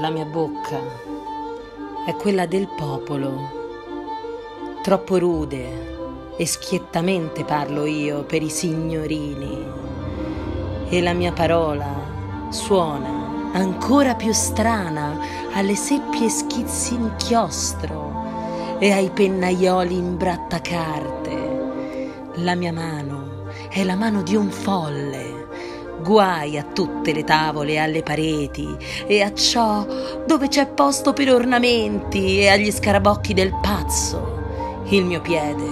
La mia bocca. È quella del popolo, troppo rude e schiettamente parlo io per i signorini. E la mia parola suona ancora più strana alle seppie schizzi inchiostro e ai pennaioli imbrattacarte. La mia mano è la mano di un folle Guai a tutte le tavole e alle pareti e a ciò dove c'è posto per ornamenti e agli scarabocchi del pazzo. Il mio piede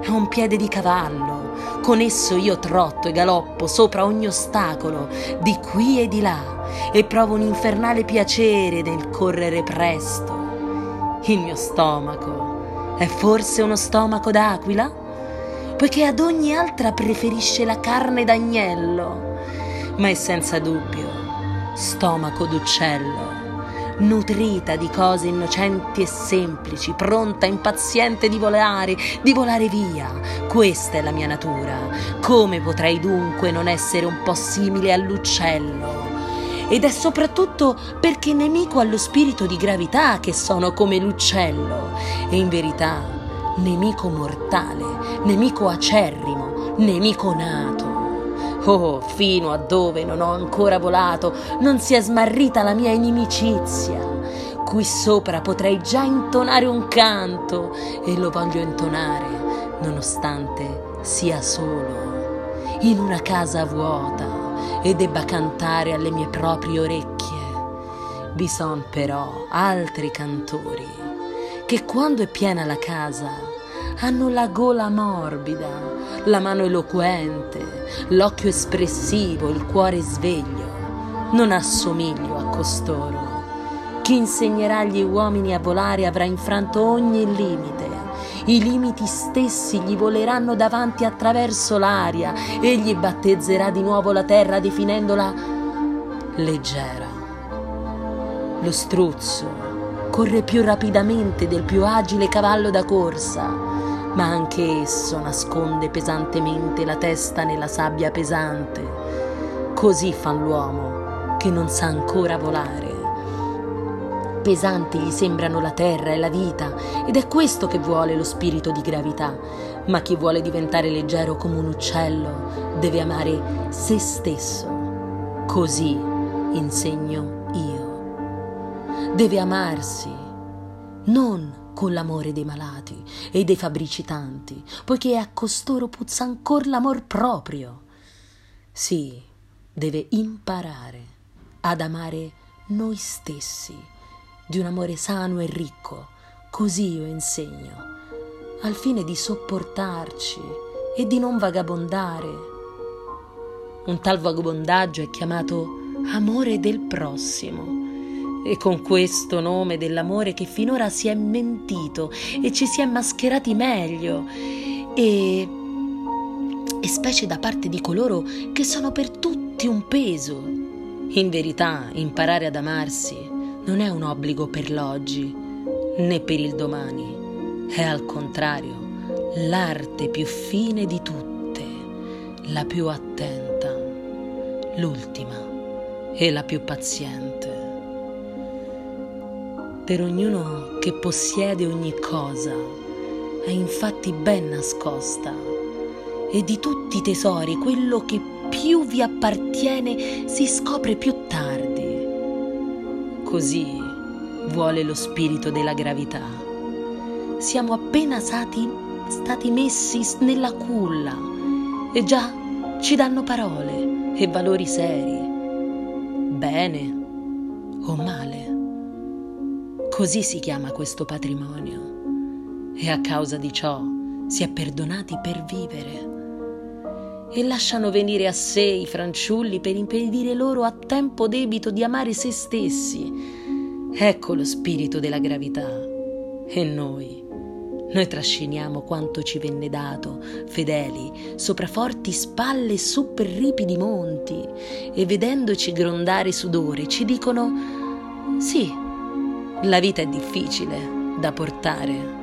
è un piede di cavallo, con esso io trotto e galoppo sopra ogni ostacolo, di qui e di là, e provo un infernale piacere nel correre presto. Il mio stomaco è forse uno stomaco d'aquila? Poiché ad ogni altra preferisce la carne d'agnello ma è senza dubbio stomaco d'uccello, nutrita di cose innocenti e semplici, pronta, impaziente di volare, di volare via. Questa è la mia natura. Come potrei dunque non essere un po' simile all'uccello? Ed è soprattutto perché nemico allo spirito di gravità che sono come l'uccello. E in verità, nemico mortale, nemico acerrimo, nemico nato. Oh, fino a dove non ho ancora volato, non si è smarrita la mia inimicizia. Qui sopra potrei già intonare un canto e lo voglio intonare, nonostante sia solo, in una casa vuota e debba cantare alle mie proprie orecchie. Vi son però altri cantori che quando è piena la casa hanno la gola morbida, la mano eloquente, l'occhio espressivo, il cuore sveglio. Non assomiglio a costoro. Chi insegnerà agli uomini a volare avrà infranto ogni limite. I limiti stessi gli voleranno davanti attraverso l'aria. Egli battezzerà di nuovo la terra definendola leggera. Lo struzzo corre più rapidamente del più agile cavallo da corsa ma anche esso nasconde pesantemente la testa nella sabbia pesante. Così fa l'uomo che non sa ancora volare. Pesanti gli sembrano la terra e la vita, ed è questo che vuole lo spirito di gravità. Ma chi vuole diventare leggero come un uccello deve amare se stesso. Così insegno io. Deve amarsi, non con l'amore dei malati e dei fabbricitanti, poiché a costoro puzza ancor l'amor proprio. Sì, deve imparare ad amare noi stessi, di un amore sano e ricco, così io insegno, al fine di sopportarci e di non vagabondare. Un tal vagabondaggio è chiamato amore del prossimo e con questo nome dell'amore che finora si è mentito e ci si è mascherati meglio. E, e specie da parte di coloro che sono per tutti un peso. In verità, imparare ad amarsi non è un obbligo per l'oggi né per il domani, è al contrario l'arte più fine di tutte, la più attenta, l'ultima e la più paziente per ognuno che possiede ogni cosa, è infatti ben nascosta, e di tutti i tesori quello che più vi appartiene si scopre più tardi. Così vuole lo spirito della gravità. Siamo appena stati, stati messi nella culla e già ci danno parole e valori seri, bene o male. Così si chiama questo patrimonio e a causa di ciò si è perdonati per vivere e lasciano venire a sé i fanciulli per impedire loro a tempo debito di amare se stessi. Ecco lo spirito della gravità. E noi? Noi trasciniamo quanto ci venne dato, fedeli, sopra forti spalle e su per ripidi monti, e vedendoci grondare sudore ci dicono sì, la vita è difficile da portare,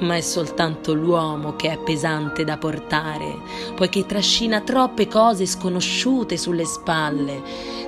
ma è soltanto l'uomo che è pesante da portare, poiché trascina troppe cose sconosciute sulle spalle.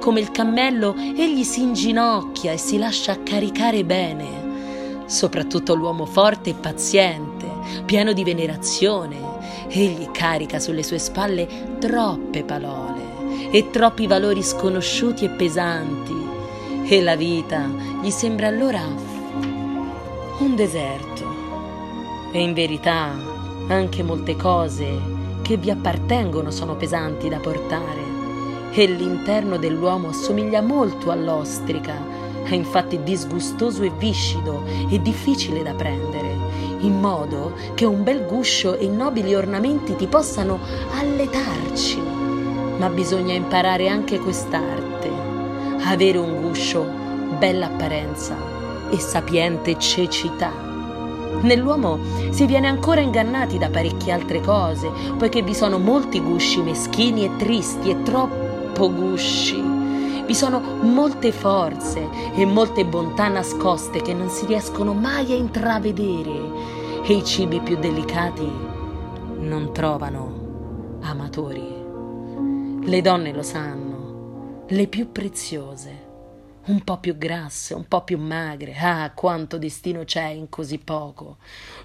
Come il cammello, egli si inginocchia e si lascia caricare bene. Soprattutto l'uomo forte e paziente, pieno di venerazione, egli carica sulle sue spalle troppe parole e troppi valori sconosciuti e pesanti, e la vita gli sembra allora un deserto. E in verità anche molte cose che vi appartengono sono pesanti da portare e l'interno dell'uomo assomiglia molto all'ostrica, è infatti disgustoso e viscido e difficile da prendere, in modo che un bel guscio e nobili ornamenti ti possano alletarci. Ma bisogna imparare anche quest'arte, avere un guscio, bella apparenza e sapiente cecità. Nell'uomo si viene ancora ingannati da parecchie altre cose, poiché vi sono molti gusci meschini e tristi e troppo gusci. Vi sono molte forze e molte bontà nascoste che non si riescono mai a intravedere e i cibi più delicati non trovano amatori. Le donne lo sanno, le più preziose un po' più grasse, un po' più magre. Ah, quanto destino c'è in così poco.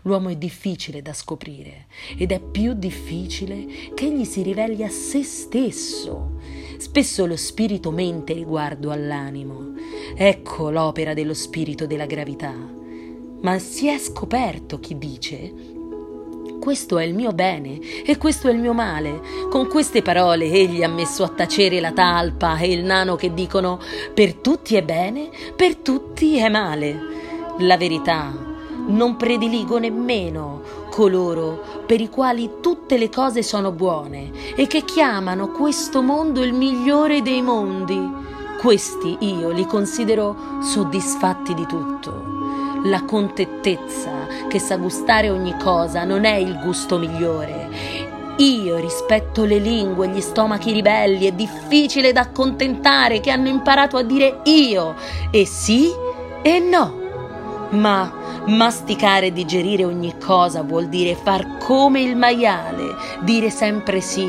L'uomo è difficile da scoprire ed è più difficile che egli si riveli a se stesso. Spesso lo spirito mente riguardo all'animo. Ecco l'opera dello spirito della gravità. Ma si è scoperto chi dice questo è il mio bene e questo è il mio male. Con queste parole egli ha messo a tacere la talpa e il nano che dicono per tutti è bene, per tutti è male. La verità non prediligo nemmeno coloro per i quali tutte le cose sono buone e che chiamano questo mondo il migliore dei mondi. Questi io li considero soddisfatti di tutto. La contettezza che sa gustare ogni cosa non è il gusto migliore. Io rispetto le lingue, gli stomachi ribelli e difficile da accontentare che hanno imparato a dire io e sì e no. Ma masticare e digerire ogni cosa vuol dire far come il maiale, dire sempre sì.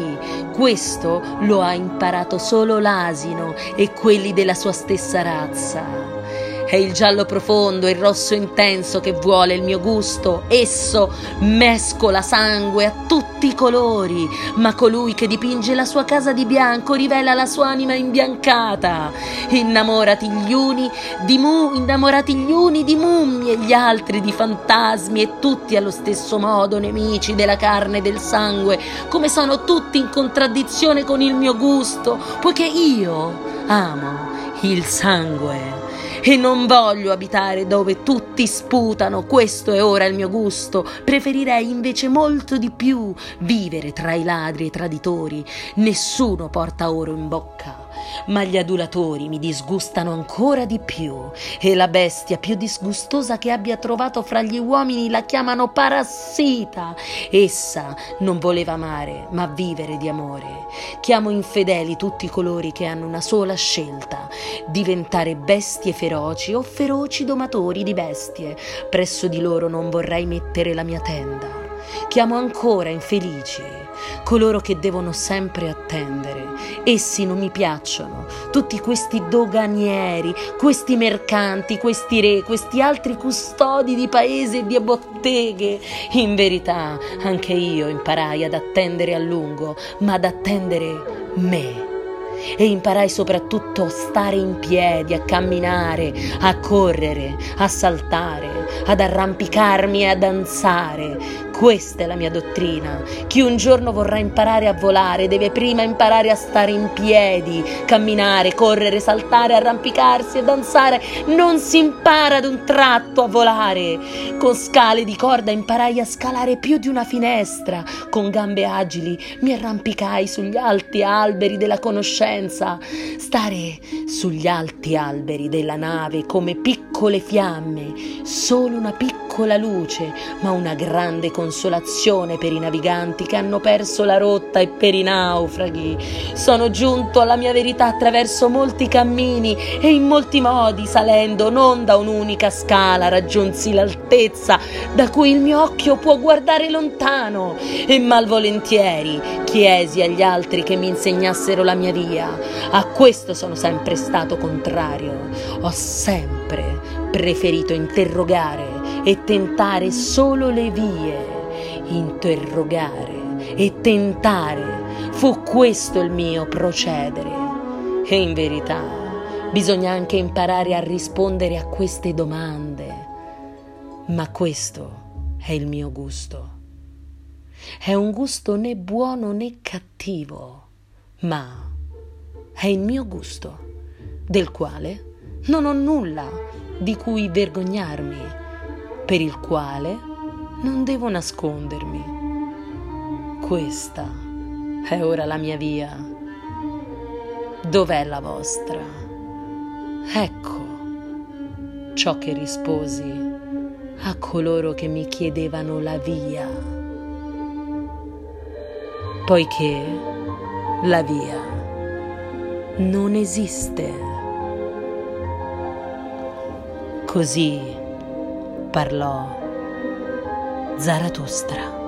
Questo lo ha imparato solo l'asino e quelli della sua stessa razza. È il giallo profondo, il rosso intenso che vuole il mio gusto. Esso mescola sangue a tutti i colori, ma colui che dipinge la sua casa di bianco rivela la sua anima imbiancata. Innamorati gli uni di mu, innamorati gli uni di mummie, gli altri di fantasmi e tutti allo stesso modo nemici della carne e del sangue, come sono tutti in contraddizione con il mio gusto, poiché io amo il sangue e non voglio abitare dove tutti sputano, questo è ora il mio gusto. Preferirei invece molto di più vivere tra i ladri e i traditori. Nessuno porta oro in bocca ma gli adulatori mi disgustano ancora di più e la bestia più disgustosa che abbia trovato fra gli uomini la chiamano parassita. Essa non voleva amare, ma vivere di amore. Chiamo infedeli tutti colori che hanno una sola scelta, diventare bestie feroci o feroci domatori di bestie. Presso di loro non vorrei mettere la mia tenda. Chiamo ancora infelici coloro che devono sempre attendere. Essi non mi piacciono, tutti questi doganieri, questi mercanti, questi re, questi altri custodi di paese e di botteghe. In verità, anche io imparai ad attendere a lungo, ma ad attendere me e imparai soprattutto a stare in piedi, a camminare, a correre, a saltare, ad arrampicarmi e a danzare. Questa è la mia dottrina. Chi un giorno vorrà imparare a volare deve prima imparare a stare in piedi, camminare, correre, saltare, arrampicarsi e danzare. Non si impara ad un tratto a volare. Con scale di corda imparai a scalare più di una finestra. Con gambe agili mi arrampicai sugli alti alberi della conoscenza. Stare sugli alti alberi della nave come piccole fiamme, solo una piccola luce, ma una grande conoscenza consolazione per i naviganti che hanno perso la rotta e per i naufraghi. Sono giunto alla mia verità attraverso molti cammini e in molti modi, salendo non da un'unica scala, raggiunsi l'altezza da cui il mio occhio può guardare lontano e malvolentieri chiesi agli altri che mi insegnassero la mia via. A questo sono sempre stato contrario. Ho sempre preferito interrogare e tentare solo le vie. Interrogare e tentare. Fu questo il mio procedere. E in verità bisogna anche imparare a rispondere a queste domande. Ma questo è il mio gusto. È un gusto né buono né cattivo, ma è il mio gusto, del quale non ho nulla di cui vergognarmi, per il quale non devo nascondermi. Questa è ora la mia via. Dov'è la vostra? Ecco ciò che risposi a coloro che mi chiedevano la via, poiché la via non esiste. Così parlò Zarathustra.